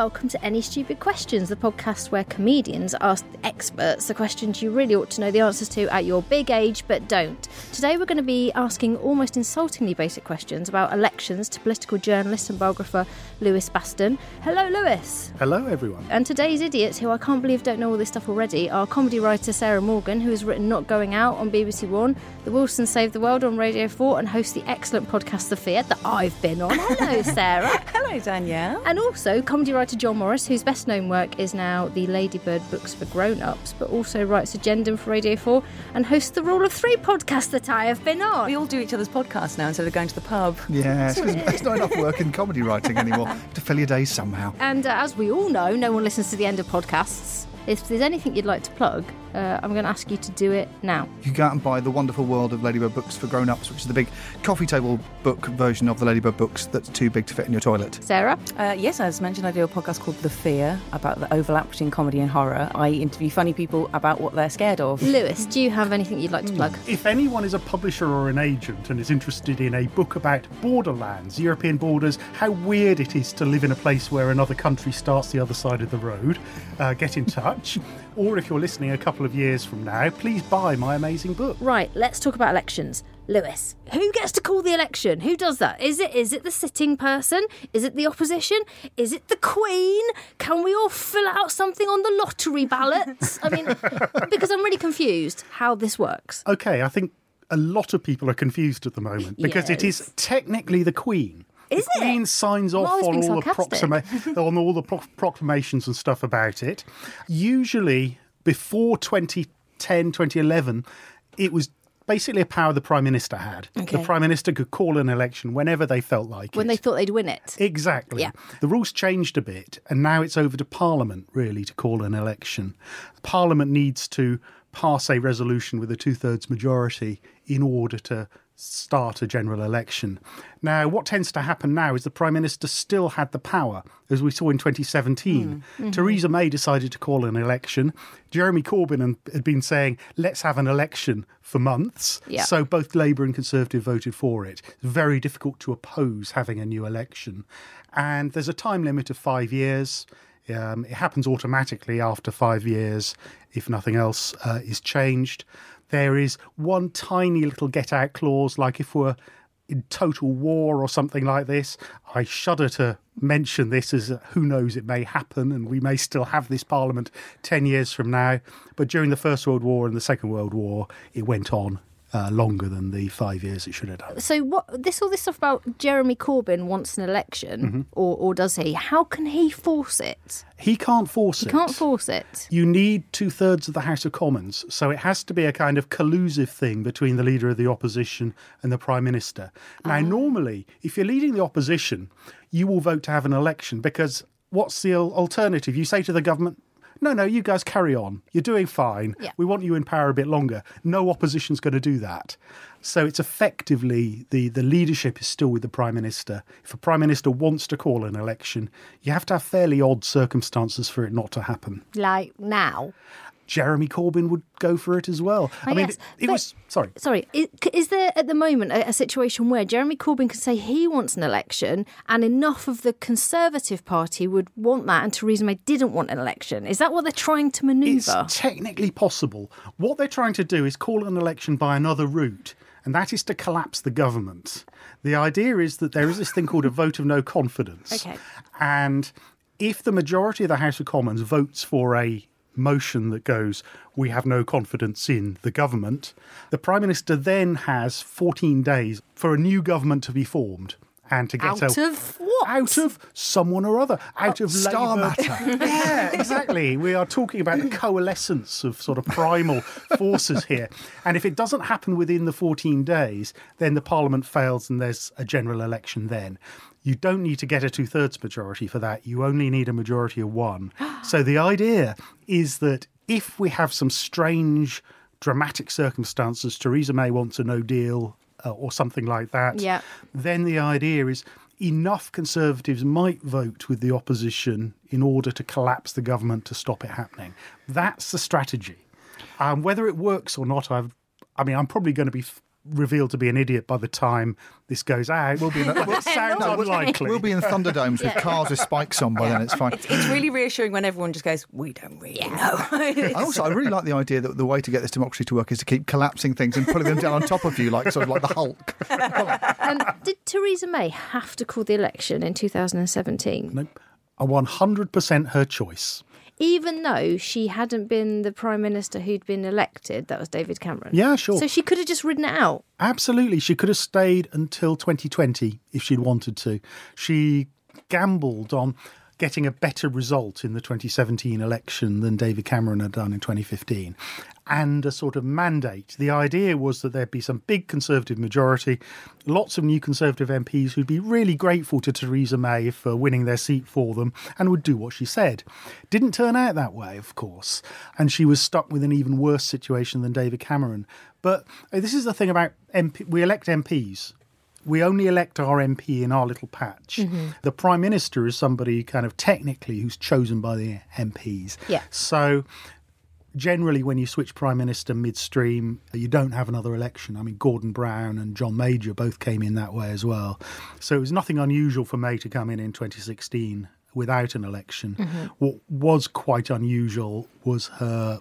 welcome to Any Stupid Questions, the podcast where comedians ask experts the questions you really ought to know the answers to at your big age but don't. Today we're going to be asking almost insultingly basic questions about elections to political journalist and biographer Lewis Baston. Hello, Lewis. Hello, everyone. And today's idiots, who I can't believe don't know all this stuff already, are comedy writer Sarah Morgan, who has written Not Going Out on BBC One, The Wilsons Save the World on Radio 4, and hosts the excellent podcast The Fear that I've been on. Hello, Sarah. Hello, Danielle. And also comedy writer Joel Morris, whose best known work is now the Ladybird books for grown ups, but also writes Agendum for Radio 4 and hosts the Rule of Three podcast that I have been on. We all do each other's podcasts now instead of going to the pub. Yeah, it's, 'cause there's not enough work in comedy writing anymore to fill your days somehow. And uh, as we all know, no one listens to the end of podcasts. If there's anything you'd like to plug, uh, I'm going to ask you to do it now. You can go out and buy The Wonderful World of Ladybird Books for Grown Ups, which is the big coffee table book version of the Ladybird books that's too big to fit in your toilet. Sarah? Uh, yes, as mentioned, I do a podcast called The Fear about the overlap between comedy and horror. I interview funny people about what they're scared of. Lewis, do you have anything you'd like to plug? If anyone is a publisher or an agent and is interested in a book about borderlands, European borders, how weird it is to live in a place where another country starts the other side of the road, uh, get in touch. Or if you're listening a couple of years from now, please buy my amazing book. Right, let's talk about elections. Lewis, who gets to call the election? Who does that? Is it is it the sitting person? Is it the opposition? Is it the Queen? Can we all fill out something on the lottery ballots? I mean, because I'm really confused how this works. Okay, I think a lot of people are confused at the moment because it is technically the Queen. Is the Queen signs off on all, the on all the pro- proclamations and stuff about it. Usually, before 2010, 2011, it was basically a power the Prime Minister had. Okay. The Prime Minister could call an election whenever they felt like it. When it. they thought they'd win it. Exactly. Yeah. The rules changed a bit, and now it's over to Parliament, really, to call an election. Parliament needs to pass a resolution with a two thirds majority in order to start a general election. Now, what tends to happen now is the Prime Minister still had the power, as we saw in 2017. Theresa May decided to call an election. Jeremy Corbyn had been saying, let's have an election for months. Yeah. So both Labour and Conservative voted for it. It's very difficult to oppose having a new election. And there's a time limit of five years. Um, it happens automatically after five years if nothing else uh, is changed. There is one tiny little get out clause, like if we're in total war or something like this. I shudder to mention this as uh, who knows, it may happen and we may still have this parliament 10 years from now. But during the First World War and the Second World War, it went on uh, longer than the five years it should have done. So what this all this stuff about Jeremy Corbyn wants an election, Mm-hmm. or or does he? How can he force it? He can't force it. He can't force it. you need two thirds of the House of Commons. So it has to be a kind of collusive thing between the leader of the opposition and the Prime Minister. Now, normally, if you're leading the opposition, you will vote to have an election because what's the alternative? You say to the government, no, no, you guys carry on. You're doing fine. Yeah. We want you in power a bit longer. No opposition's going to do that. So it's effectively the, the leadership is still with the Prime Minister. If a Prime Minister wants to call an election, you have to have fairly odd circumstances for it not to happen. Like now. Jeremy Corbyn would go for it as well. I, I mean, guess, it, it was sorry. Sorry, is, is there at the moment a, a situation where Jeremy Corbyn can say he wants an election and enough of the Conservative Party would want that and Theresa May didn't want an election? Is that what they're trying to manoeuvre? It's technically possible. What they're trying to do is call an election by another route, and that is to collapse the government. The idea is that there is this thing called a vote of no confidence. Okay. And if the majority of the House of Commons votes for a motion that goes, we have no confidence in the government, the Prime Minister then has 14 days for a new government to be formed. And to get Out a, of what? Out of someone or other. Out of Star Labour. matter. yeah, exactly. We are talking about the coalescence of sort of primal forces here. And if it doesn't happen within the 14 days, then the Parliament fails and there's a general election then. You don't need to get a two thirds majority for that. You only need a majority of one. so the idea is that if we have some strange, dramatic circumstances, Theresa May wants a no deal uh, or something like that, Yeah. then the idea is enough Conservatives might vote with the opposition in order to collapse the government to stop it happening. That's the strategy. Um, whether it works or not, I've, I mean, I'm probably going to be revealed to be an idiot by the time this goes out. We'll be in a- Well, it sounds No, unlikely. We'll be in Thunderdomes with cars with spikes on by then. It's fine. It's really reassuring when everyone just goes, "We don't really know." And also, I really like the idea that the way to get this democracy to work is to keep collapsing things and pulling them down on top of you, like sort of like the Hulk. Um, did Theresa May have to call the election in 2017, Nope. A 100% her choice. Even though she hadn't been the prime minister who'd been elected? That was David Cameron. Yeah, sure. So she could have just ridden it out. Absolutely. She could have stayed until 2020 if she'd wanted to. She gambled on getting a better result in the 2017 election than David Cameron had done in 2015 and a sort of mandate. The idea was that there'd be some big Conservative majority, lots of new Conservative MPs who'd be really grateful to Theresa May for winning their seat for them and would do what she said. Didn't turn out that way, of course, and she was stuck with an even worse situation than David Cameron. But uh, this is the thing about MP, we elect MPs. We only elect our MP in our little patch. Mm-hmm. The Prime Minister is somebody kind of technically who's chosen by the MPs. Yeah. So generally when you switch prime minister midstream you don't have another election i mean gordon brown and john major both came in that way as well so it was nothing unusual for may to come in in 2016 without an election mm-hmm. what was quite unusual was her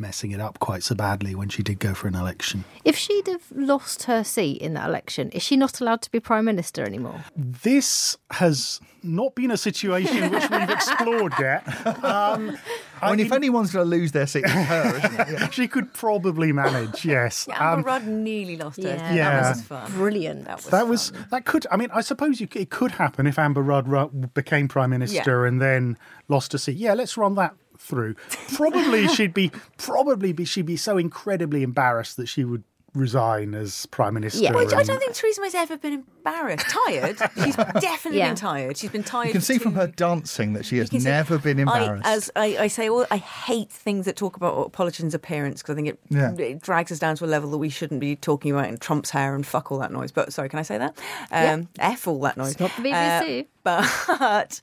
messing it up quite so badly when she did go for an election If she'd have lost her seat in that election, is she not allowed to be prime minister anymore? this has not been a situation which we've explored yet um, I mean, if anyone's going to lose their seat, it's her, isn't it? Yeah. she could probably manage yes Amber Um, Rudd nearly lost her. Yeah, Yeah. that was fun. Brilliant. That was That was fun. that could. I mean, I suppose you, it could happen if Amber Rudd became prime minister and then lost a seat. Yeah, let's run that through. Probably she'd be probably be she'd be so incredibly embarrassed that she would resign as prime minister. Yeah. Which I don't think Theresa May's ever been embarrassed. Tired. She's definitely Yeah. been tired. She's been tired. You can for see two from her dancing that she has You can see- never been embarrassed. I, as I, I say, all, I hate things that talk about politicians' appearance because I think it, Yeah. it drags us down to a level that we shouldn't be talking about in Trump's hair and fuck all that noise. But sorry, can I say that? Um, F all that noise. It's not the BBC. Uh, but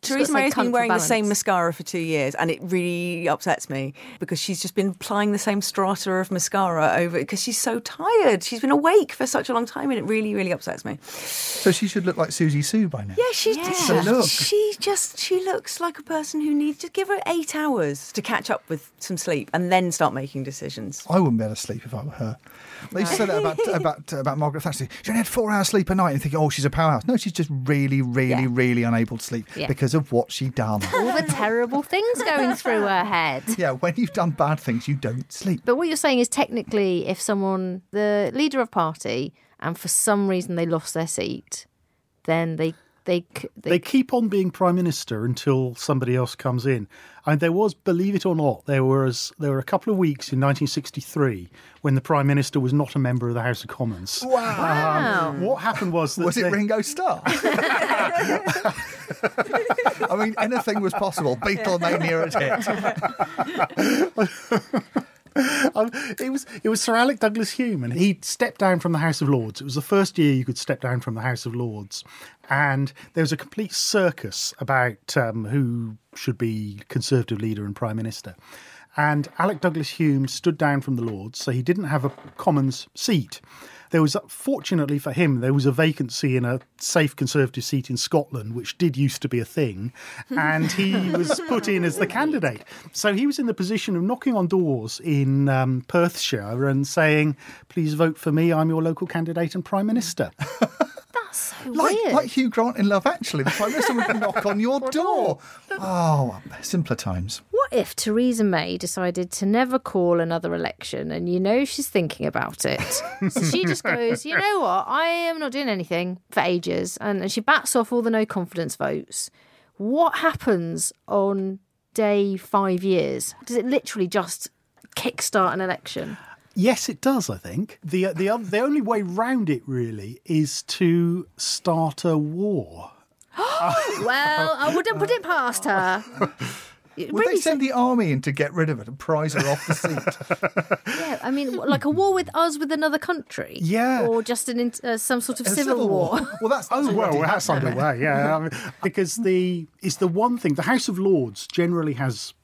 Theresa May has been wearing the same mascara for two years, and it really upsets me because she's just been applying the same strata of mascara over because she's so tired. She's been awake for such a long time, and it really, really upsets me. so she should look like Siouxsie Sioux by now. Yeah, she's It's a look. she just she looks like a person who needs to give her eight hours to catch up with some sleep and then start making decisions. I wouldn't be able to sleep if I were her. They used to say that about about about Margaret Thatcher. She only had four hours sleep a night, and thinking, oh, she's a powerhouse. No, she's just really, really, Yeah. really unable to sleep Yeah. because of what she done. All the terrible things going through her head. yeah, when you've done bad things, you don't sleep. But what you're saying is technically, if someone, the leader of party, and for some reason they lost their seat, then they they they, They keep on being prime minister until somebody else comes in. And there was, believe it or not, there was there were a couple of weeks in 1963 when the prime minister was not a member of the House of Commons. wow. Um, what happened was that Was it they- Ringo Starr? I mean, anything was possible. Beatlemania had hit. Um, it was it was Sir Alec Douglas Home, and he stepped down from the House of Lords. It was the first year you could step down from the House of Lords, and there was a complete circus about um, who should be Conservative leader and Prime Minister. And Alec Douglas Home stood down from the Lords, so he didn't have a Commons seat. There was, fortunately for him, there was a vacancy in a safe Conservative seat in Scotland, which did used to be a thing, and he was put in as the candidate. So he was in the position of knocking on doors in um, Perthshire and saying, "Please vote for me. I'm your local candidate and prime minister." So Like, weird. like Hugh Grant in Love Actually, the Prime Minister would knock on your door. Oh, simpler times. What if Theresa May decided to never call another election and you know she's thinking about it? so she just goes, you know what, I am not doing anything for ages. And, and she bats off all the no confidence votes. What happens on day five years? Does it literally just kickstart an election? Yes, it does. I think the the the only way round it really is to start a war. Well, I wouldn't put it past her. It Would really they send the army in to get rid of it and prize her off the seat? Yeah, I mean, like a war with us with another country. Yeah. Or just an uh, some sort of A civil, war. Well, that's, that's Oh well, already that's happening. underway. Yeah, I mean, because the it's the one thing the House of Lords generally has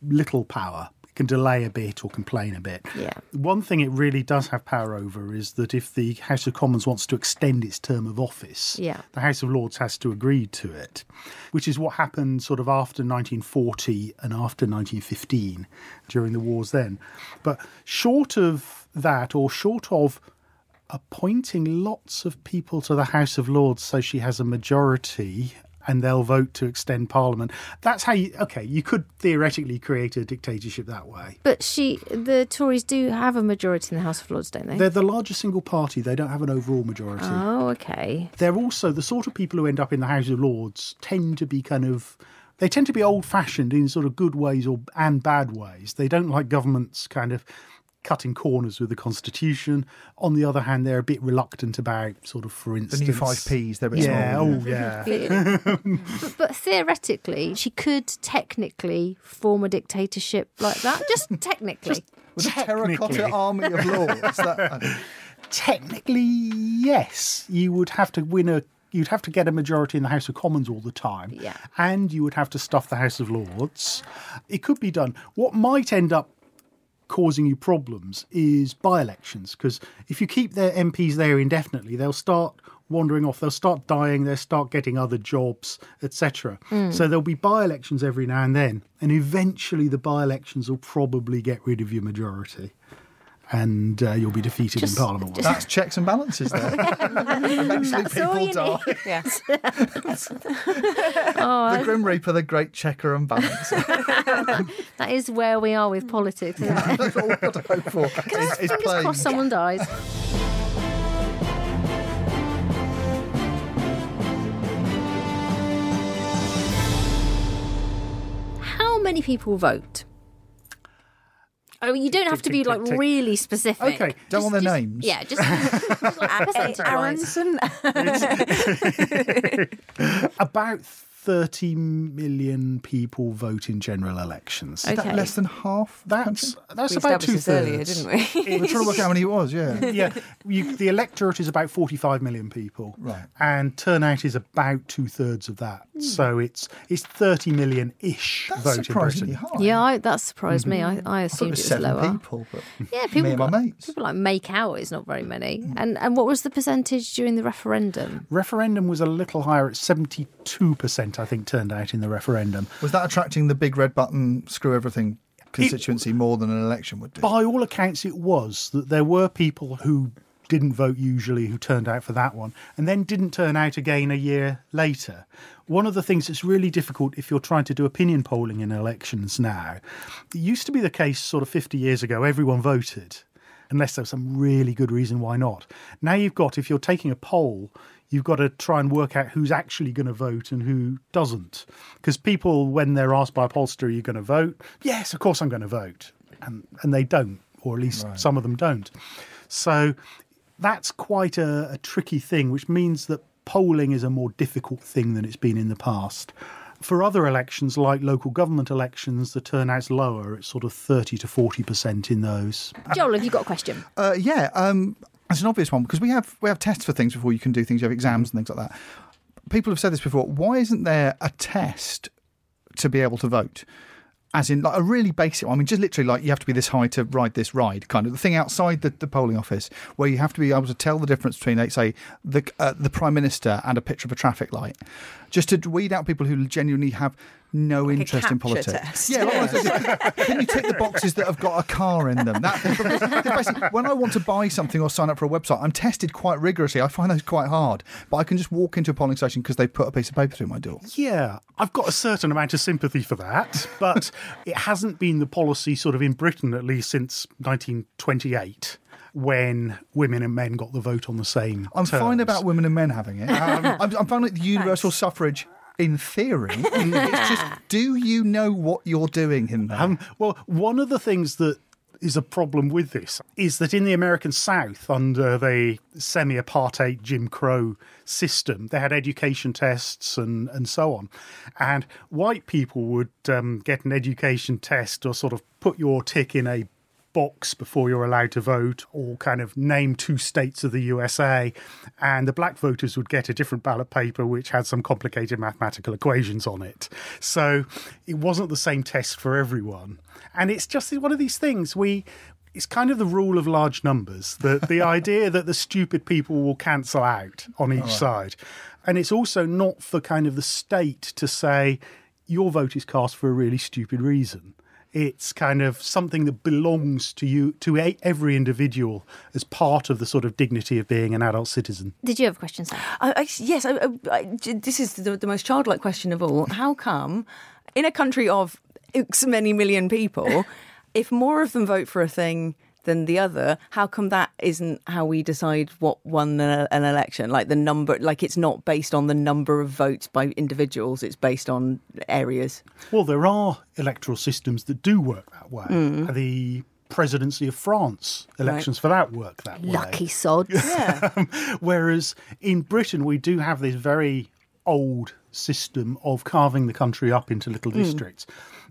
little power can delay a bit or complain a bit. Yeah. One thing it really does have power over is that if the House of Commons wants to extend its term of office, Yeah. the House of Lords has to agree to it, which is what happened sort of after 1940 and after 1915 during the wars then. But short of that, or short of appointing lots of people to the House of Lords so she has a majority and they'll vote to extend Parliament. That's how you, okay, you could theoretically create a dictatorship that way. But she, the Tories do have a majority in the House of Lords, don't they? They're the largest single party, they don't have an overall majority. oh, okay. They're also the sort of people who end up in the House of Lords tend to be kind of they tend to be old fashioned in sort of good ways or and bad ways. They don't like governments kind of cutting corners with the constitution. On the other hand, they're a bit reluctant about sort of for instance, The new five Ps, they're a bit Yeah, small. oh yeah. but, but theoretically, she could technically form a dictatorship like that. Just technically. With a terracotta Technically. army of lords. That, Technically, yes. You would have to win a. You'd have to get a majority in the House of Commons all the time. Yeah. And you would have to stuff the House of Lords. It could be done. What might end up causing you problems is by elections, because if you keep their MPs there indefinitely, they'll start wandering off, they'll start dying, they'll start getting other jobs, etc. Mm. So there'll be by elections every now and then. And eventually, the by elections will probably get rid of your majority. And uh, you'll be defeated Just- in Parliament. just- that's checks and balances there. Eventually That's all you people die. need. Yes. The Grim Reaper, the great checker and balance. That is where we are with politics. Isn't it? That's all we've got to hope for. Is, is Fingers playing. crossed someone dies. How many people vote? Oh, you don't have to be like tick, tick. really specific. Okay. Don't want their just- names. Yeah, just, just like percentage-wise. Aronson. About 30 million people vote in general elections. Okay. Is that less than half? That's that's We about two established this earlier, thirds. didn't we? We're trying to work out how many it was, yeah. yeah, you, the electorate is about 45 million people, Right. And turnout is about two thirds of that. Hmm. So it's it's 30 million ish That's vote in surprisingly high. Yeah, I, that surprised me. Mm-hmm. I, I I it assumed was it was seven lower. people, but Yeah, people me and my mates. people like make out is not very many. Hmm. And and what was the percentage during the referendum? Referendum was a little higher at 72%, I think, turned out in the referendum. Was that attracting the big red button, screw everything constituency more than an election would do? By all accounts, it was that there were people who didn't vote usually who turned out for that one and then didn't turn out again a year later. One of the things that's really difficult if you're trying to do opinion polling in elections now, it used to be the case sort of 50 years ago, everyone voted. Unless there was some really good reason why not. Now you've got, if you're taking a poll, you've got to try and work out who's actually going to vote and who doesn't. Because people, when they're asked by a pollster, are you going to vote? Yes, of course I'm going to vote. And, and they don't, or at least some of them don't. So that's quite a, a tricky thing, which means that polling is a more difficult thing than it's been in the past. For other elections, like local government elections, the turnout's lower. It's sort of 30 to 40% in those. Joel, have you got a question? Uh, yeah, um, it's an obvious one because we have we have tests for things before you can do things. You have exams and things like that. People have said this before. Why isn't there a test to be able to vote? As in, like a really basic one. I mean, just literally, like you have to be this high to ride this ride, kind of the thing outside the, the polling office, where you have to be able to tell the difference between, like, say, the uh, the prime minister and a picture of a traffic light, just to weed out people who genuinely have no a interest in politics. test. Yeah, like can you tick the boxes that have got a car in them? That, when I want to buy something or sign up for a website, I'm tested quite rigorously. I find those quite hard, but I can just walk into a polling station because they put a piece of paper through my door. Yeah, I've got a certain amount of sympathy for that, but it hasn't been the policy, sort of in Britain at least, since 1928 when women and men got the vote on the same. I'm fine about women and men having it. Um, I'm, I'm fine with the universal suffrage in theory. it's just, do you know what you're doing in there? Um, well, one of the things that is a problem with this is that in the American South, under the semi apartheid Jim Crow system, they had education tests and, and so on. And white people would um, get an education test or sort of put your tick in a box before you're allowed to vote, or kind of name two states of the USA, and the black voters would get a different ballot paper which had some complicated mathematical equations on it. So it wasn't the same test for everyone. And it's just one of these things we it's kind of the rule of large numbers that the idea that the stupid people will cancel out on each side and it's also not for kind of the state to say your vote is cast for a really stupid reason it's kind of something that belongs to you to a, every individual as part of the sort of dignity of being an adult citizen Did you have a question, Sam? I, I, yes, I, I, I- this is the, the most childlike question of all. How come, in a country of X many million people, if more of them vote for a thing than the other, how come that isn't how we decide what won an, an election? Like the number, like it's not based on the number of votes by individuals; it's based on areas. Well, there are electoral systems that do work that way. Hmm. Uh, the presidency of France elections for that work that way. Lucky sods. Yeah, Whereas in Britain, we do have this very old system of carving the country up into little hmm. districts.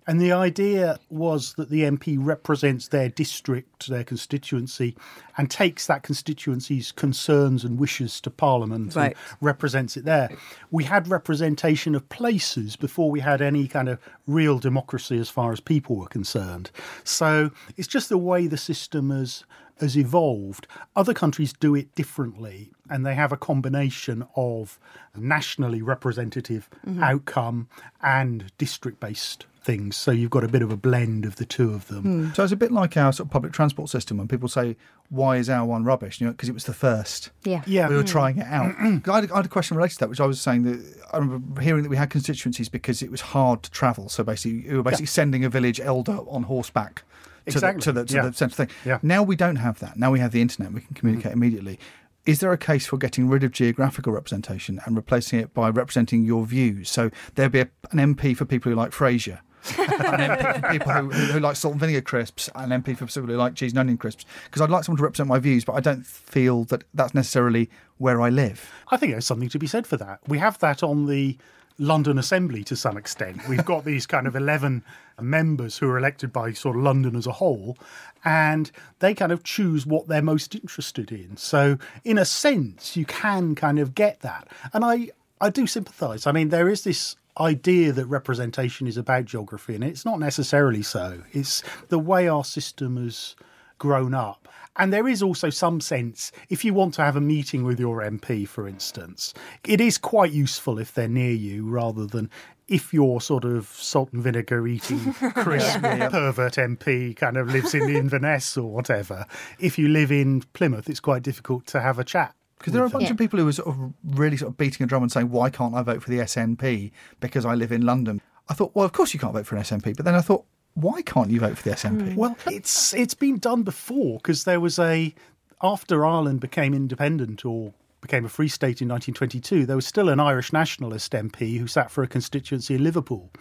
And the idea was that the MP represents their district, their constituency, and takes that constituency's concerns and wishes to Parliament Right. and represents it there. We had representation of places before we had any kind of real democracy as far as people were concerned. So it's just the way the system has has evolved. Other countries do it differently, and they have a combination of nationally representative mm-hmm. outcome and district based things. So you've got a bit of a blend of the two of them. Hmm. So it's a bit like our sort of public transport system when people say, "Why is our one rubbish?" You know, because it was the first. Yeah. Yeah. we were hmm. trying it out. I, had, I had a question related to that, which I was saying that I remember hearing that we had constituencies because it was hard to travel. So basically, we were basically sending a village elder on horseback to Exactly, the, to the, to yeah. the central thing. Yeah. Now we don't have that. Now we have the internet. We can communicate mm-hmm. immediately. Is there a case for getting rid of geographical representation and replacing it by representing your views? So there'd be a, an MP for people who like Frasier, an MP for people who, who, who like salt and vinegar crisps, an MP for people who like cheese and onion crisps. Because I'd like someone to represent my views, but I don't feel that that's necessarily where I live. I think there's something to be said for that. We have that on the London Assembly to some extent. We've got these kind of 11 members who are elected by sort of London as a whole, and they kind of choose what they're most interested in. So, in a sense, you can kind of get that. And I, I do sympathise. I mean, there is this idea that representation is about geography, and it's not necessarily so. It's the way our system has grown up. And there is also some sense, if you want to have a meeting with your MP, for instance, it is quite useful if they're near you rather than if your sort of salt and vinegar eating crisp pervert MP kind of lives in Inverness or whatever. If you live in Plymouth, it's quite difficult to have a chat. Because there are a bunch Yeah. of people who are sort of really sort of beating a drum and saying, "Why can't I vote for the SNP because I live in London?" I thought, well, of course you can't vote for an SNP, but then I thought, why can't you vote for the SNP? Hmm. Well, it's it's been done before because there was a after Ireland became independent or became a free state in 1922, there was still an Irish nationalist MP who sat for a constituency in Liverpool.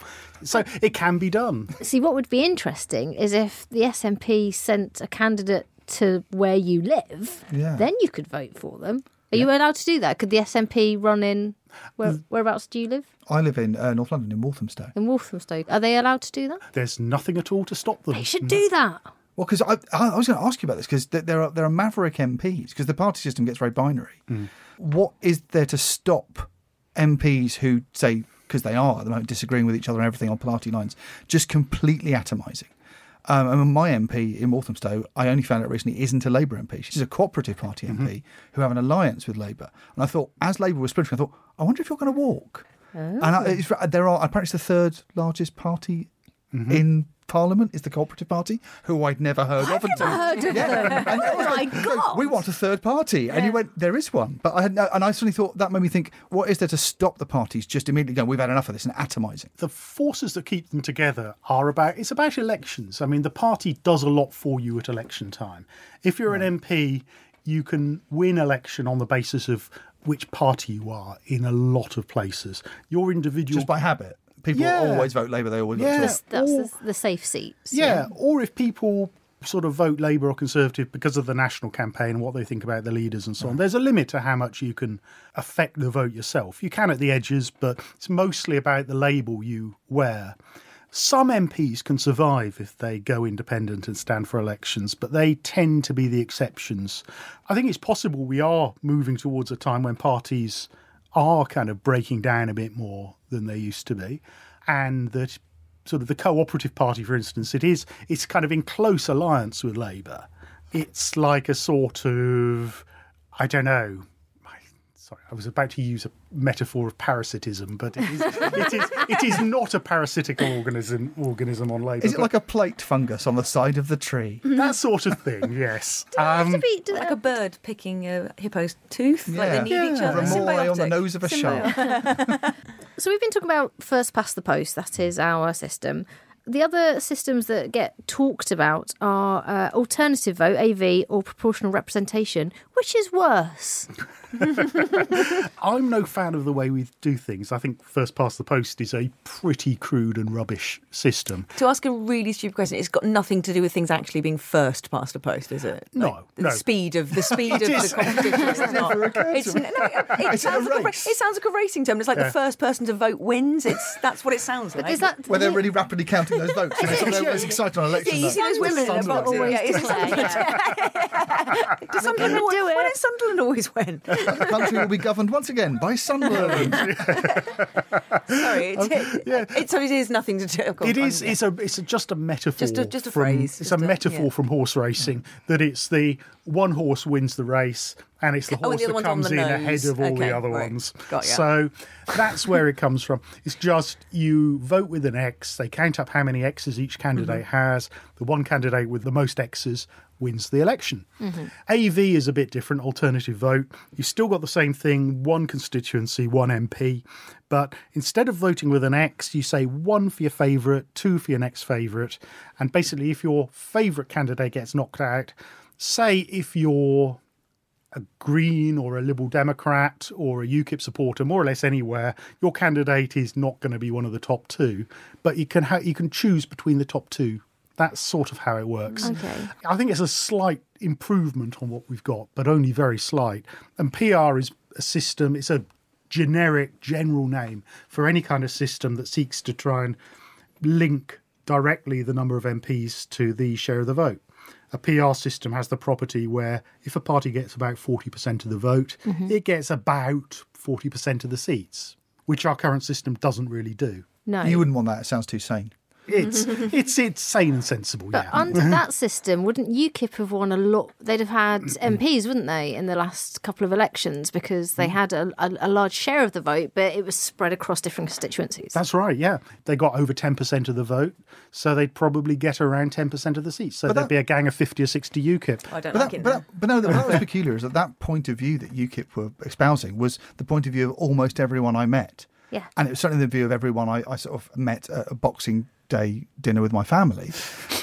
So it can be done. See, what would be interesting is if the SNP sent a candidate to where you live, Yeah. then you could vote for them. Are you allowed to do that? Could the SNP run in? Where, whereabouts do you live? I live in uh, North London in Walthamstow. In Walthamstow. Are they allowed to do that? There's nothing at all to stop them. They should do that. Well, because I, I I was going to ask you about this because there are there are maverick MPs because the party system gets very binary. What is there to stop MPs who say because they are at the moment disagreeing with each other and everything on party lines, just completely atomising? Um, and my MP in Walthamstow, I only found out recently, isn't a Labour MP. She's a cooperative party MP mm-hmm. who have an alliance with Labour. And I thought, as Labour was splintering, I thought, I wonder if you're going to walk. And I, oh. it's, uh, there are apparently it's the third largest party mm-hmm. in Parliament is the Cooperative Party, who I'd never heard of until heard of yeah. And Oh my God. We want a third party, and you went, there is one, but I had no, and I suddenly thought that made me think, what is there to stop the parties just immediately going, we've had enough of this and atomising? the forces that keep them together are about it's about elections. I mean, the party does a lot for you at election time. If you're an MP, you can win election on the basis of which party you are in a lot of places. Your individual Just by habit, people Yeah. always vote Labour. They always Yeah. vote. That's, that's or- the, the safe seats. Yeah, or if people sort of vote Labour or Conservative because of the national campaign and what they think about the leaders and so on. There's a limit to how much you can affect the vote yourself. You can at the edges, but it's mostly about the label you wear. Some MPs can survive if they go independent and stand for elections, but they tend to be the exceptions. I think it's possible we are moving towards a time when parties are kind of breaking down a bit more than they used to be, and that sort of the cooperative party, for instance, it is it's kind of in close alliance with Labour. It's like a sort of I don't know. Sorry, I was about to use a metaphor of parasitism, but it is, it is, it is not a parasitical organism organism on Labour. Is it like a plate fungus on the side of the tree? that sort of thing? Yes. Have to Um, be- do Like a bird picking a hippo's tooth, like they need each Yeah. other. Remora on the Symbiotic. nose of a shark. So we've been talking about first past the post. That is our system. The other systems that get talked about are uh, alternative vote (AV) or proportional representation. Which is worse? I'm no fan of the way we do things. I think first past the post is a pretty crude and rubbish system. To ask a really stupid question, it's got nothing to do with things actually being first past the post, is it? No, Like, the no. speed of the speed of is. the competition. It's not. It's, no, it, Is it sounds like a, it sounds like a racing term. It's like Yeah. the first person to vote wins. It's that's what it sounds like. Is that Where they're really rapidly counting those votes. and it's everyone's excited on Yeah, election you day. see those women in the box. always Yeah, is it declare, Sunderland? Does Sunderland gonna always, do it. When does Sunderland always win? The country will be governed once again by Sunderland. Sorry, it, yeah. it, so it is nothing to do. It is. It's a. It's a, just a metaphor. Just a- just a from- phrase, It's just a a- metaphor yeah. from horse racing that it's the one horse wins the race, and it's the Oh, horse the that comes in ahead of all Okay, the other right. ones. So that's where it comes from. It's just you vote with an X. They count up how many X's each candidate Mm-hmm. has. The one candidate with the most X's wins the election. Mm-hmm. AV is a bit different. Alternative vote. You've still got the same thing. One constituency, one MP. But instead of voting with an X, you say one for your favourite, two for your next favourite. And basically, if your favourite candidate gets knocked out, say if you're a Green or a Liberal Democrat or a UKIP supporter, more or less anywhere, your candidate is not going to be one of the top two. But you can ha- you can choose between the top two. That's sort of how it works. Okay. I think it's a slight improvement on what we've got, but only very slight. And PR is a system, it's a generic, general name for any kind of system that seeks to try and link directly the number of MPs to the share of the vote. A PR system has the property where if a party gets about 40% of the vote, mm-hmm. it gets about 40% of the seats, which our current system doesn't really do. No. You wouldn't want that. It sounds too sane. It's it's it's sane and sensible, But yeah. under that system, wouldn't UKIP have won a lot? They'd have had MPs, wouldn't they, in the last couple of elections because they mm. had a, a, a large share of the vote, but it was spread across different constituencies. That's right, yeah. They got over 10% of the vote, so they'd probably get around 10% of the seats. So But there'd that- be a gang of 50 or 60 UKIP. I don't But like that, it. but, now. that, but no, what was peculiar is that that point of view that UKIP were espousing was the point of view of almost everyone I met. Yeah. And it was certainly the view of everyone I, I sort of met at a Boxing Day dinner with my family.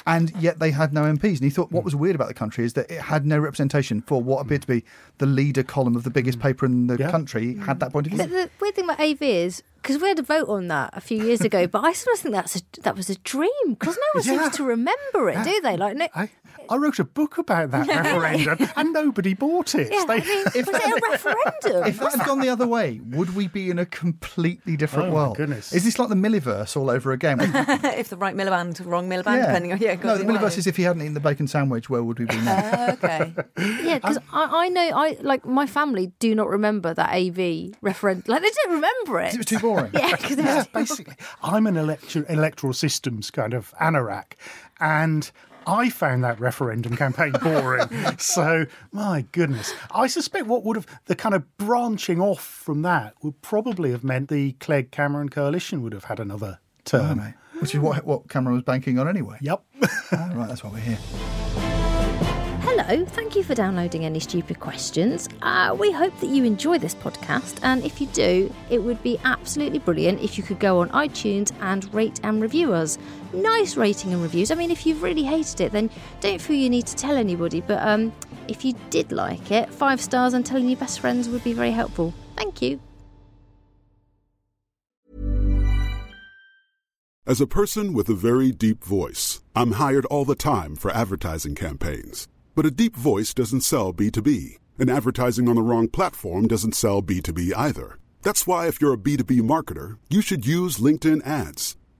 And yet they had no MPs. And he thought what was weird about the country is that it had no representation for what appeared to be the leader column of the biggest mm. paper in the Yeah. country had that point of But view. the weird thing about AV is because we had a vote on that a few years ago, but I sort of think that's a, that was a dream because no one Yeah. seems to remember it, do they? Like, no, I, I wrote a book about that referendum and nobody bought it. yeah, They- I mean, was it a referendum? If that had gone the other way, would we be in a completely different Oh, my world? goodness. Is this like the Milliverse all over again? if the right Miliband, wrong Miliband, depending on yeah. no, the Milliverse is if he hadn't eaten the bacon sandwich, where would we be now? Oh, okay. Yeah, because I, I know I like my family do not remember that AV referendum. Like they don't remember it. it was too boring. Yeah, because yeah, basically. I'm an electoral systems kind of anorak, and I found that referendum campaign boring. so, my goodness. I suspect what would have, the kind of branching off from that would probably have meant the Clegg Cameron coalition would have had another term. Mate, Which is what what Cameron was banking on anyway. Yep. Ah, right, that's why we're here. Hello, thank you for downloading Any Stupid Questions. Uh, we hope that you enjoy this podcast, and if you do, it would be absolutely brilliant if you could go on iTunes and rate and review us. Nice rating and reviews. I mean, if you've really hated it, then don't feel you need to tell anybody, but um, if you did like it, five stars and telling your best friends would be very helpful. Thank you. As a person with a very deep voice, I'm hired all the time for advertising campaigns. But a deep voice doesn't sell B2B, and advertising on the wrong platform doesn't sell B2B either. That's why, if you're a B2B marketer, you should use LinkedIn ads.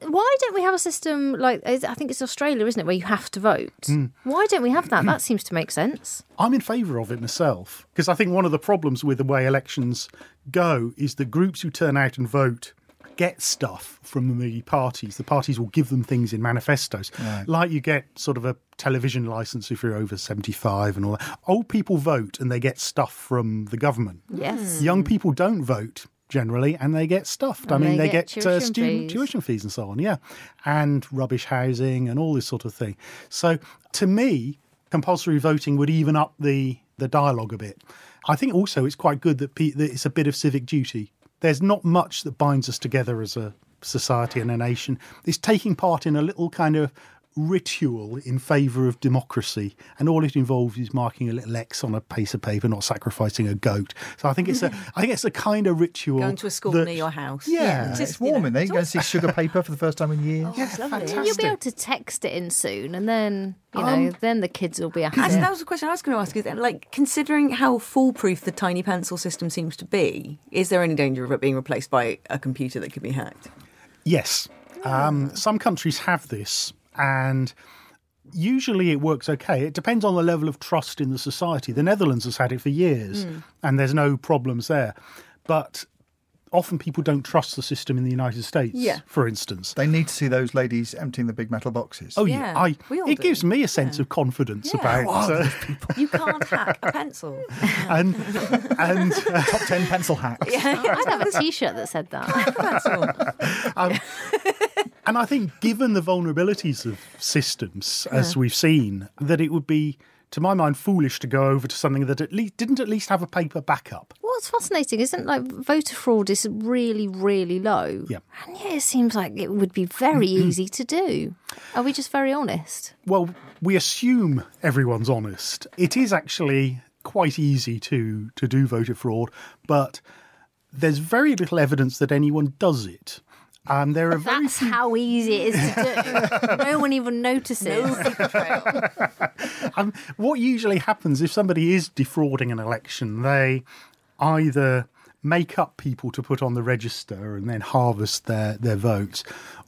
Why don't we have a system like I think it's Australia, isn't it, where you have to vote? Hmm. Why don't we have that? That seems to make sense. I'm in favour of it myself because I think one of the problems with the way elections go is the groups who turn out and vote get stuff from the parties. The parties will give them things in manifestos. Like you get sort of a television license if you're over 75 and all that. Old people vote and they get stuff from the government. Yes. Young people don't vote generally and they get stuffed. I mean, they they, get get, uh, student fees. tuition fees and so on, yeah. And rubbish housing and all this sort of thing. So to me, compulsory voting would even up the, the dialogue a bit. I think also it's quite good that, pe- that it's a bit of civic duty. There's not much that binds us together as a society and a nation. It's taking part in a little kind of ritual in favour of democracy, and all it involves is marking a little X on a piece of paper, not sacrificing a goat. So I think it's a, I think it's a kind of ritual. Going to a school that- near your house. Yeah, Yeah, Just, it's you know, warm in there. You go and see sugar paper for the first time in years. yeah, fantastic. You'll be able to text it in soon, and then you know, Um, then the kids will be happy. Actually, that was a question I was going to ask. Is like considering how foolproof the tiny pencil system seems to be, is there any danger of it being replaced by a computer that could be hacked? Yes. Um, some countries have this, and usually it works okay. It depends on the level of trust in the society. The Netherlands has had it for years, and there's no problems there. But often people don't trust the system in the United States, Yeah. for instance. They need to see those ladies emptying the big metal boxes. Oh Yeah, yeah, I, we all it do. gives me a sense of confidence Yeah. about uh, You can't hack a pencil. and and uh, Top 10 pencil hacks. Yeah, I'd have a T-shirt that said that. pencil. And I think, given the vulnerabilities of systems, as we've seen, that it would be, to my mind, foolish to go over to something that at least didn't at least have a paper backup. What's fascinating isn't like voter fraud is really, really low. Yeah. And yet it seems like it would be very mm-hmm. easy to do. Are we just very honest? Well, we assume everyone's honest. It is actually quite easy to to do voter fraud, but there's very little evidence that anyone does it. Um, there are very That's how easy it is to do. no one even notices. um, what usually happens if somebody is defrauding an election, they either make up people to put on the register and then harvest their, their votes,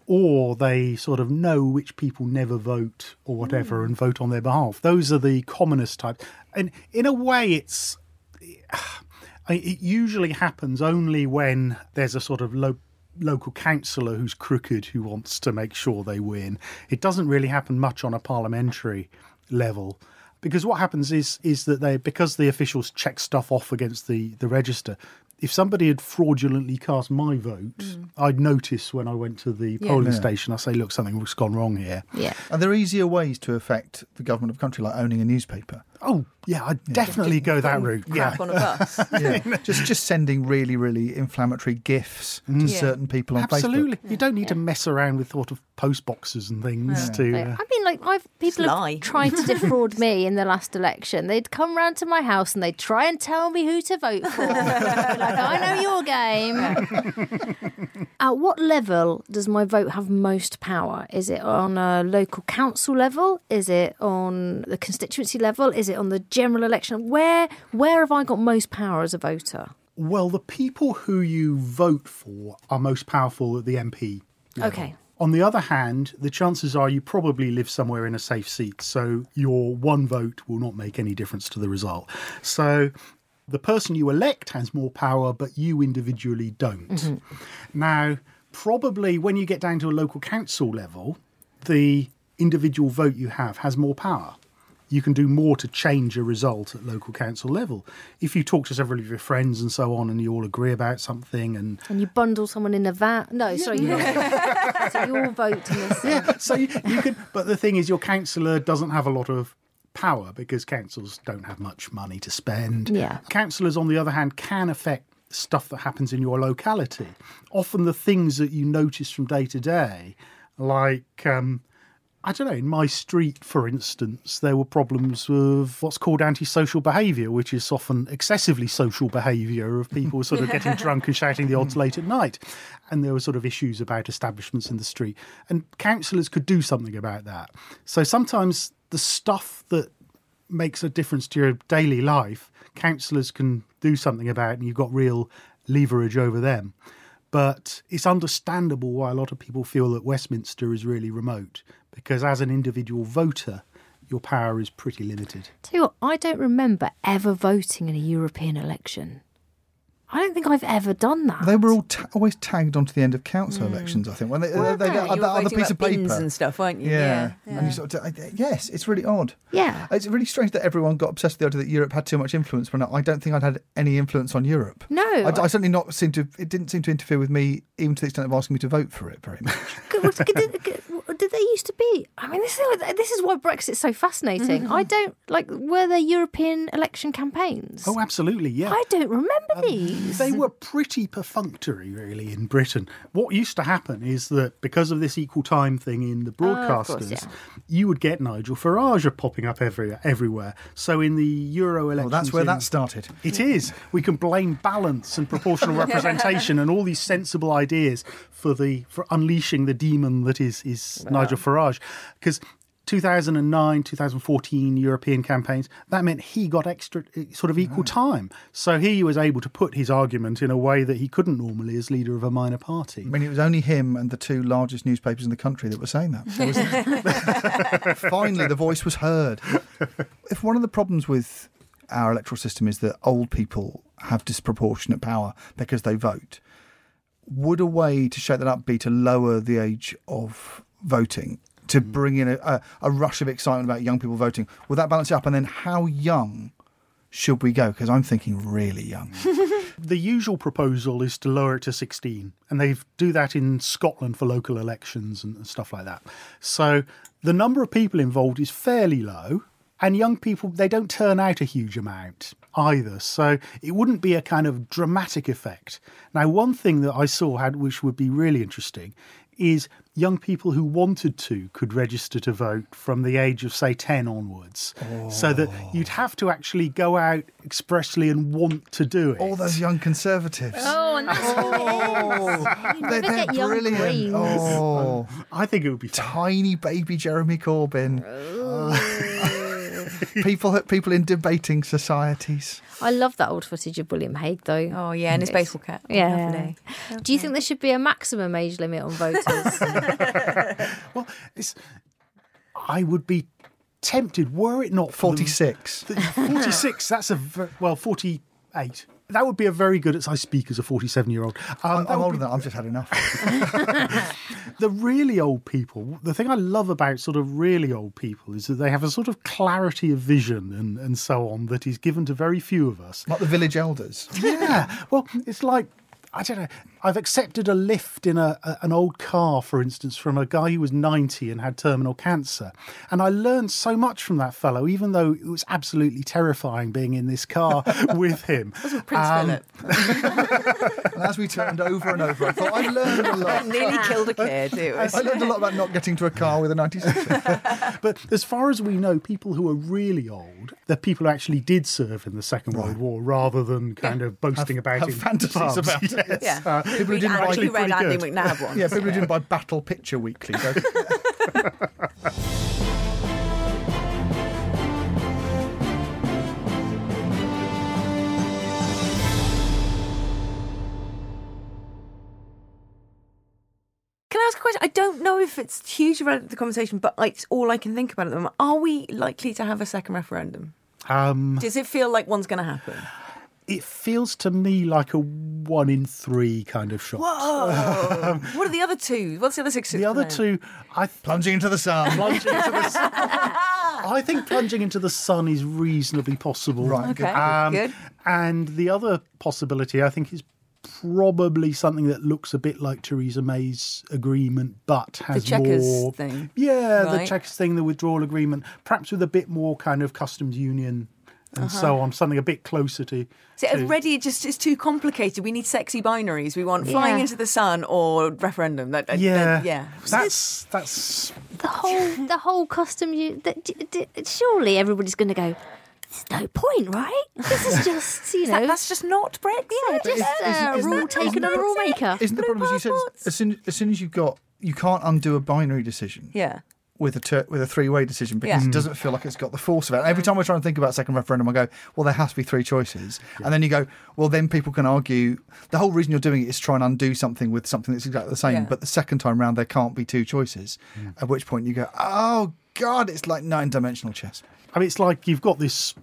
or they sort of know which people never vote or whatever and vote on their behalf. Those are the commonest types. And in a way, it's it usually happens only when there's a sort of low local councillor who's crooked who wants to make sure they win. It doesn't really happen much on a parliamentary level because what happens is is that they because the officials check stuff off against the the register. If somebody had fraudulently cast my vote, mm. I'd notice when I went to the polling station. I say, "Look, something's gone wrong here." Yeah. Are there easier ways to affect the government of a country, like owning a newspaper? Oh, yeah, I'd definitely go that route. Yeah, on a bus. Yeah. just just sending really, really inflammatory gifs to certain people on absolutely. Facebook. Absolutely, you don't need to mess around with sort of post boxes and things to. Like, uh, I mean, like I've people lie. have tried to defraud me in the last election. They'd come round to my house and they'd try and tell me who to vote for. Like, I know your game. At what level does my vote have most power? Is it on a local council level? Is it on the constituency level? Is it on the general election? Where where have I got most power as a voter? Well, the people who you vote for are most powerful at the MP. level. Okay. On the other hand, the chances are you probably live somewhere in a safe seat, so your one vote will not make any difference to the result. So the person you elect has more power, but you individually don't. Mm-hmm. Now, probably when you get down to a local council level, the individual vote you have has more power. You can do more to change a result at local council level. If you talk to several of your friends and so on, and you all agree about something, and And you bundle someone in a van. No, sorry, you so you all vote yeah, so you, you can. But the thing is, your councillor doesn't have a lot of power because councils don't have much money to spend. Yeah. Councillors, on the other hand, can affect stuff that happens in your locality. Often the things that you notice from day to day, like. Um, I don't know, in my street, for instance, there were problems with what's called antisocial behaviour, which is often excessively social behaviour of people sort of getting drunk and shouting the odds late at night. And there were sort of issues about establishments in the street. And councillors could do something about that. So sometimes the stuff that makes a difference to your daily life, councillors can do something about, and you've got real leverage over them. But it's understandable why a lot of people feel that Westminster is really remote, because as an individual voter, your power is pretty limited. Tell you what, I don't remember ever voting in a European election. I don't think I've ever done that. They were all ta- always tagged onto the end of council hmm. elections. I think when they, Well, they, they no, get that other piece of about bins paper and stuff, weren't you? Yeah. Yeah, and you sort of yes, it's really odd. Yeah. it's really strange that everyone got obsessed with the idea that Europe had too much influence. When I don't think I'd had any influence on Europe. No. I, I certainly not seem to. It didn't seem to interfere with me, even to the extent of asking me to vote for it very much. did, did- did they used to be? I mean, this is this is why Brexit's so fascinating. Mm-hmm. I don't like. Were there European election campaigns? Oh, absolutely, yeah. I don't remember um, these. They were pretty perfunctory, really, in Britain. What used to happen is that because of this equal time thing in the ah, broadcasters, course, yeah. you would get Nigel Farage popping up every, everywhere. So in the Euro well, elections, that's where in- that started. It is. We can blame balance and proportional representation and all these sensible ideas for the for unleashing the demon that is is Nigel Farage. Because 2009, 2014 European campaigns, that meant he got extra eh, sort of equal time. So he was able to put his argument in a way that he couldn't normally as leader of a minor party. I mean, it was only him and the two largest newspapers in the country that were saying that. There was- Finally, the voice was heard. If one of the problems with our electoral system is that old people have disproportionate power because they vote, would a way to shake that up be to lower the age of voting? To mm. bring in a, a, a rush of excitement about young people voting, will that balance it up? And then, how young should we go? Because I'm thinking really young. The usual proposal is to lower it to 16, and they do that in Scotland for local elections and stuff like that. So the number of people involved is fairly low, and young people, they don't turn out a huge amount either. So it wouldn't be a kind of dramatic effect. Now, one thing that I saw had, which would be really interesting, is young people who wanted to could register to vote from the age of, say, 10 onwards. So that oh. you'd have to actually go out expressly and want to do it. All those young conservatives. oh, and that's what it is. Oh. You They're, they're get brilliant. Greens. Oh, I think it would be fun. tiny baby Jeremy Corbyn. Oh. people, people in debating societies. I love that old footage of William Hague, though. Oh yeah, and his baseball cap. Yeah. Lovely. Do you think there should be a maximum age limit on voters? Well, it's, I would be tempted were it not for forty six. Forty six. that's a, well, 48. That would be a very good, as I speak as a 47 year old. Um, I'm, that I'm would older be- than that. I've just had enough. the really old people, the thing I love about sort of really old people is that they have a sort of clarity of vision and, and so on that is given to very few of us. Like the village elders. Yeah. Well, it's like I don't know. I've accepted a lift in a, a- an old car, for instance, from a guy who was ninety and had terminal cancer, and I learned so much from that fellow, even though it was absolutely terrifying being in this car with him. Prince Um, Philip And as we turned over and over, I thought I learned a lot. nearly killed a kid. It was. I learned a lot about not getting to a car with a 96. But as far as we know, people who are really old, they're people who actually did serve in the Second World War, rather than kind of boasting about have it. in fantasies pubs. about it. Yes. Yeah. Uh, People who didn't buy- read Andy good. McNab once. Yeah, people who didn't buy Battle Picture Weekly. Go, Can I ask a question? I don't know if it's hugely relevant to the conversation, but it's all I can think about at the moment. Are we likely to have a second referendum? Um, Does it feel like one's going to happen? it feels to me like a one in three kind of shot. Whoa! what are the other two? What's the other six? The other two, I plunging into the sun. plunge into the. I think plunging into the sun is reasonably possible. Right, Okay, um, good, good. And the other possibility, I think, is probably something that looks a bit like Theresa May's agreement, but has Chequers more. The Chequers thing. Yeah, the Right. Chequers thing, the withdrawal agreement, perhaps with a bit more kind of customs union and Uh-huh. so on, something a bit closer to. So to- already it just is too complicated. We need sexy binaries. We want flying into the sun or referendum. That, that- yeah, that- yeah. That's that's the whole the whole custom you that d- d- surely everybody's going to go there's no point right this is just you know That- that's just not Brexit. yeah just uh, isn't rule that- taken on a rule maker Isn't the problem, as you said, as soon, as soon as you've got, you can't undo a binary decision Yeah. With a ter- with a three way decision because Yeah. it doesn't feel like it's got the force of it. Every mm. time I try and think about second referendum, I go, well, there has to be three choices, and then you go, well, then people can argue. The whole reason you're doing it is to try and undo something with something that's exactly the same. Yeah. But the second time round, there can't be two choices. Mm. At which point you go, oh god, it's like nine dimensional chess. I mean, it's like you've got this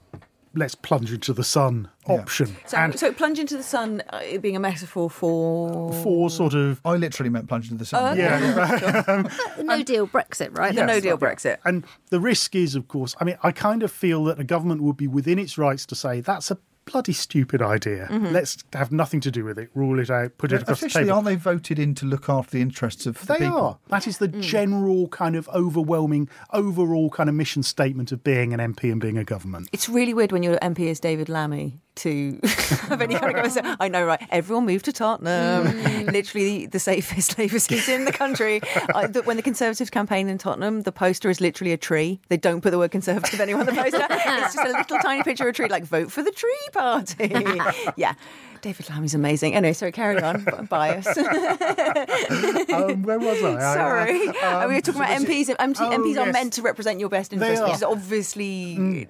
let's plunge into the sun Yeah. option. So, and so plunge into the sun uh, being a metaphor for for sort of I literally meant plunge into the sun. Oh, okay. yeah. no deal Brexit right the That's no deal Brexit. And the risk is, of course, I mean, I kind of feel that a government would be within its rights to say that's a bloody stupid idea. Mm-hmm. Let's have nothing to do with it, rule it out, put it across the Officially, table. aren't they voted in to look after the interests of the They people? are. That is the Mm. general kind of overwhelming, overall kind of mission statement of being an MP and being a government. It's really weird when your MP is David Lammy to have any kind of conversation. I know, right? Everyone moved to Tottenham. Mm. literally the safest Labour seat in the country. I, the, when the Conservatives campaign in Tottenham, the poster is literally a tree. They don't put the word Conservative anywhere on the poster. It's just a little tiny picture of a tree, like vote for the Tree Party. yeah. David Lammy's amazing. Anyway, sorry, carry on. Bias. um, where was I? Sorry. I- we were talking about MPs. MPs, oh, MPs are yes. meant to represent your best They interests, which is obviously,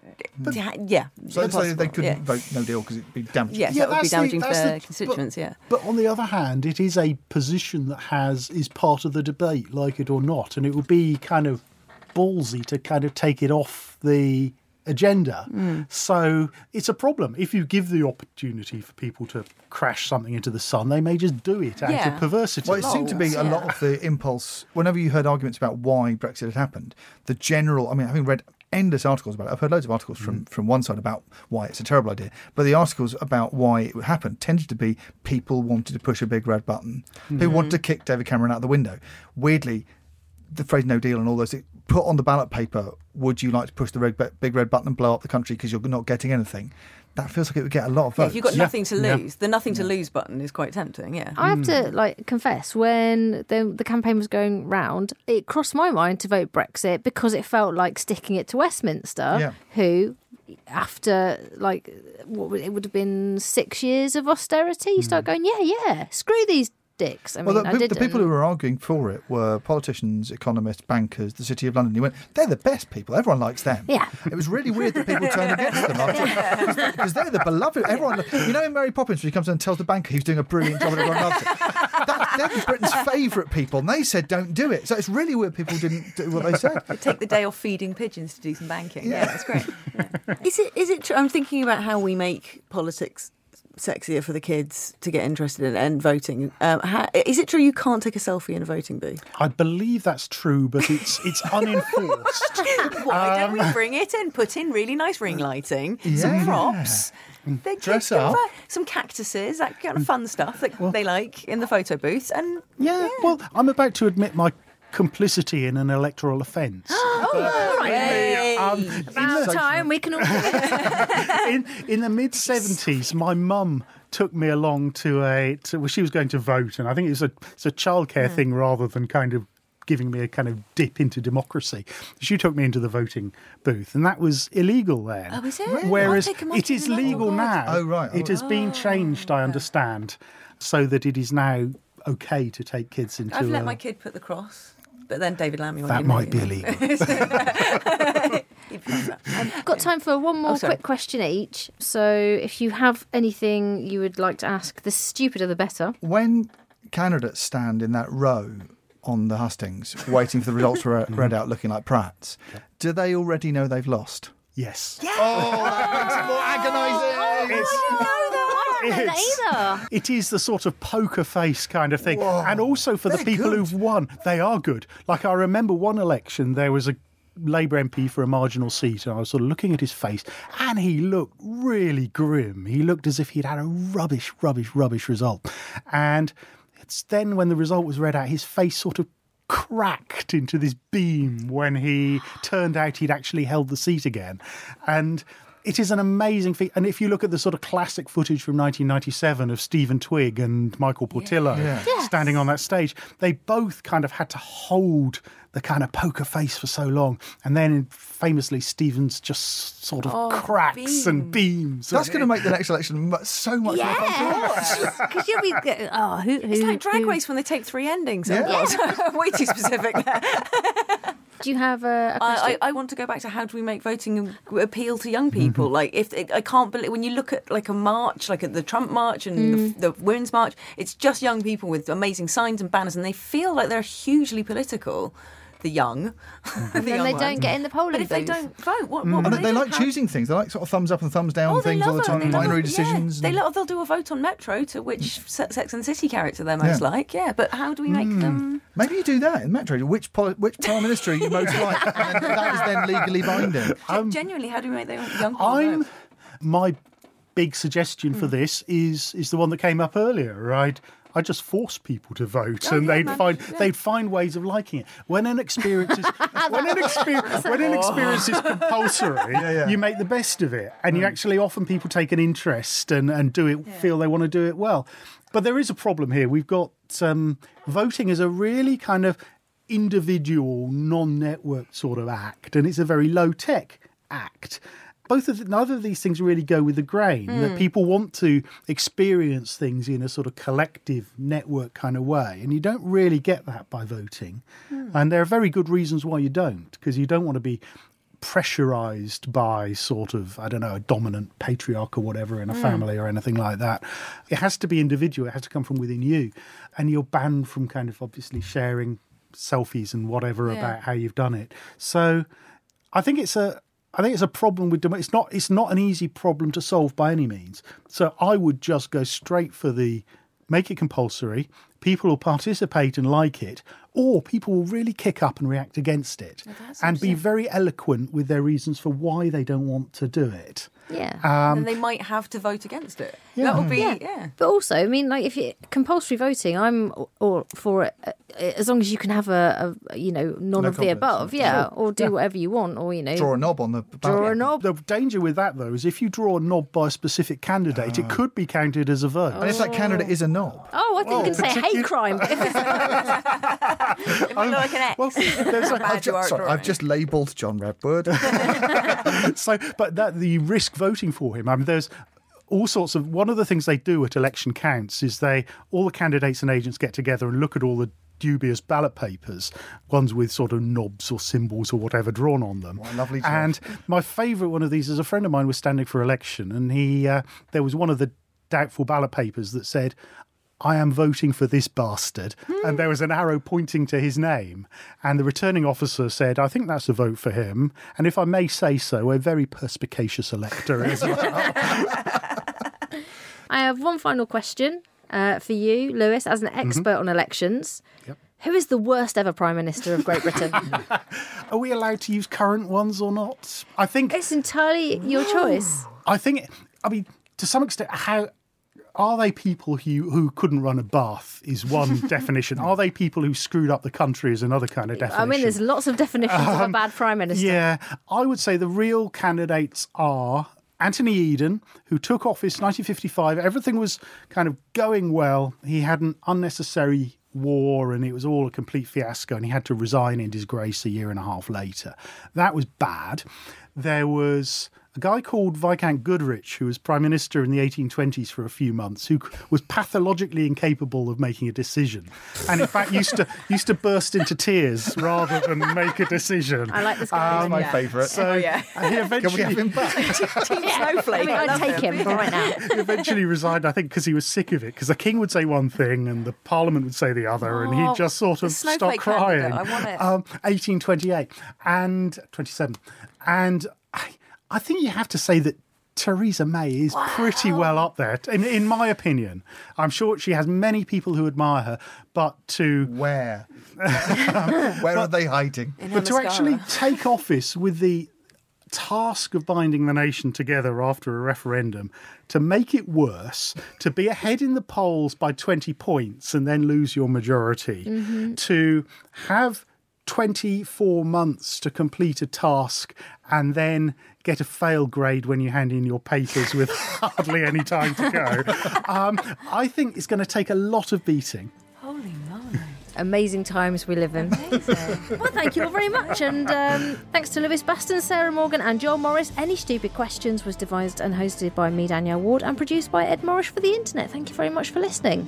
yeah. So, so they couldn't yeah. vote no deal because it'd be damaging. Yes, Yeah, that would be that's the- for the- constituents. but, yeah. But on the other hand, it is a position that has is part of the debate, like it or not, and it would be kind of ballsy to kind of take it off the agenda. Mm. So it's a problem. If you give the opportunity for people to crash something into the sun, they may just do it out Yeah. of perversity. Well, it seemed to be a lot of the impulse. Whenever you heard arguments about why Brexit had happened, the general. I mean, having read endless articles about it, I've heard loads of articles from from one side about why it's a terrible idea, but the articles about why it happened tended to be people wanted to push a big red button. People wanted to kick David Cameron out the window. Weirdly, the phrase "no deal" and all those things, put on the ballot paper. Would you like to push the red, big red button and blow up the country because you're not getting anything? That feels like it would get a lot of Yeah, votes. if you've got Yeah. nothing to Yeah. lose, the nothing to lose button is quite tempting. Yeah. I have to mm. like confess when the the campaign was going round, it crossed my mind to vote Brexit because it felt like sticking it to Westminster, Yeah. who after like what would- it would have been six years of austerity, you start mm. going, yeah, yeah, screw these dicks. I mean, Well, the, I the- did the people who were arguing for it were politicians, economists, bankers, the City of London. You went, they're the best people. Everyone likes them. Yeah. It was really weird that people turned against them after, because they're the beloved. Everyone, you know, in Mary Poppins, when she comes in and tells the banker he's doing a brilliant job and everyone loves it. That, they're Britain's favourite people, and they said don't do it. So it's really weird people didn't do what they said. Take the day off feeding pigeons to do some banking. Yeah, Yeah. that's great. Yeah. Is it? Is it? True? I'm thinking about how we make politics sexier for the kids to get interested in and voting. Um, how, is it true you can't take a selfie in a voting booth? I believe that's true, but it's it's unenforced. Why don't Um, we bring it in? Put in really nice ring lighting, some props. They Dress up. some cactuses, that kind of fun stuff that they like in the photo booths, and yeah. Well, I'm about to admit my complicity in an electoral offence. Hey. Um, About time we can all. in, in the mid 70s, my mum took me along to a. To, well, she was going to vote, and I think it's a, it's a childcare thing rather than kind of giving me a kind of dip into democracy. She took me into the voting booth, and that was illegal then. Oh, is it? Really? Whereas I think it might it be is illegal. legal Oh, now. Oh, right. Oh, It has been changed, I understand, so that it is now okay to take kids into. I've let a- my kid put the cross, but then David Lammy. that might be there, you know. illegal. He'd be like that. Um, got time for one more Oh, quick question each. So if you have anything you would like to ask, the stupider the better. When candidates stand in that row on the hustings, waiting for the results to re- mm-hmm. read out, looking like prats, do they already know they've lost? yes. Oh, that makes it more oh, agonising. I don't know It's- that either. It is the sort of poker face kind of thing. Whoa. and also for the They're people good. who've won, they are good. Like I remember one election, there was a Labour MP for a marginal seat, and I was sort of looking at his face, and he looked really grim. He looked as if he'd had a rubbish, rubbish, rubbish result. And it's then when the result was read out, his face sort of cracked into this beam when he turned out he'd actually held the seat again. And it is an amazing feat. And if you look at the sort of classic footage from 1997 of Stephen Twigg and Michael Portillo standing on that stage, they both kind of had to hold the kind of poker face for so long. And then famously, Stevens just sort of oh, cracks and beams. That's going to make the next election so much more fun. Yeah, because you'll be. Oh, who? It's like Drag who- Race when they take three endings. Yeah. Oh, God. Way too specific there. Do you have a, a I, question? I, I want to go back to how do we make voting appeal to young people? Mm-hmm. Like, if I can't believe when you look at like a march, like at the Trump march and the, mm. the Women's March, it's just young people with amazing signs and banners, and they feel like they're hugely political. The young, mm. the and young they don't get in the polling But if they booth. don't vote, what? what mm. And they, they like How- choosing things. They like sort of thumbs up and thumbs down Oh, things all the time, it. They love binary decisions. Yeah. They love, they'll do a vote on Metro to which mm. Sex and City character they're most Yeah. like. Yeah, but how do we make them? Maybe you do that in Metro. Which poli- which prime minister are you most like? And that is then legally binding. Gen- um, genuinely, how do we make the young people I'm vote? my big suggestion for hmm. this is is the one that came up earlier, right? I just force people to vote, Oh, and yeah, they'd man. find Yeah. they'd find ways of liking it. When an experience is when an experience when an experience is compulsory, yeah. you make the best of it, and you actually often people take an interest and and do it feel they want to do it well. But there is a problem here. We've got um, voting is a really kind of individual, non-network sort of act, and it's a very low-tech act. Both of the, neither of these things really go with the grain. That hmm. people want to experience things in a sort of collective network kind of way, and you don't really get that by voting. Hmm. And there are very good reasons why you don't, because you don't want to be pressurized by sort of I don't know a dominant patriarch or whatever in a hmm. family or anything like that. It has to be individual. It has to come from within you, and you're banned from kind of obviously sharing selfies and whatever Yeah. about how you've done it. So I think it's a I think it's a problem with it's not it's not an easy problem to solve by any means. So I would just go straight for the make it compulsory. People will participate and like it, or people will really kick up and react against it, and be very eloquent with their reasons for why they don't want to do it. yeah. Um, then they might have to vote against it. That would be yeah. But also, I mean, like if you compulsory voting, I'm all for it uh, as long as you can have a, a you know none No of the above, yeah, or do whatever you want, or you know Draw a knob on the draw a knob. The danger with that, though, is if you draw a knob by a specific candidate, it could be counted as a vote. And if that candidate is a knob, Oh, I think you can say hate crime. But if it's, It might look like an X. Well, there's a- I've, ju- you are at sorry, I've just labelled John Redwood. so, but that the risk voting for him. I mean, there's all sorts of. One of the things they do at election counts is they all the candidates and agents get together and look at all the dubious ballot papers, ones with sort of knobs or symbols or whatever drawn on them. What lovely job. And my favourite one of these is a friend of mine was standing for election, and he uh, there was one of the doubtful ballot papers that said. I am voting for this bastard. And there was an arrow pointing to his name. And the returning officer said, I think that's a vote for him. And if I may say so, a very perspicacious elector as well. I have one final question uh, for you, Lewis, as an expert on elections. Yep. Who is the worst ever prime minister of Great Britain? Are we allowed to use current ones or not? I think. it's entirely your choice. I think. I mean, to some extent, how are they people who who couldn't run a bath? Is one definition. Are they people who screwed up the country? Is another kind of definition. I mean, there's lots of definitions of a um, bad prime minister. Yeah, I would say the real candidates are Anthony Eden, who took office 1955. Everything was kind of going well. He had an unnecessary war and it was all a complete fiasco and he had to resign in disgrace a year and a half later. That was bad. There was a guy called Viscount Goderich, who was Prime Minister in the 1820s for a few months, who was pathologically incapable of making a decision, and in fact used to used to burst into tears rather than make a decision. I like this guy. He's my favourite. So Oh, yeah. he Can we eventually, have him back? Team I Snowflake. mean, I I'd take him right now. he eventually resigned, I think, because he was sick of it. Because the king would say one thing and the parliament would say the other, and Oh, he'd just sort of stop snowflake crying. candidate, I want it. Um, 1828 and 27. And I, I think you have to say that Theresa May is pretty well up there, in, in my opinion. I'm sure she has many people who admire her, but to Where? Where are they hiding? In but to mascara. actually take office with the task of binding the nation together after a referendum, to make it worse, to be ahead in the polls by 20 points and then lose your majority, mm-hmm. to have 24 months to complete a task and then get a fail grade when you hand in your papers with hardly any time to go. Um, I think it's going to take a lot of beating. Holy moly. Amazing times we live in. well, thank you all very much. And um, thanks to Lewis Baston, Sarah Morgan, and Joel Morris. Any Stupid Questions was devised and hosted by me, Danielle Ward, and produced by Ed Morrish for the internet. Thank you very much for listening.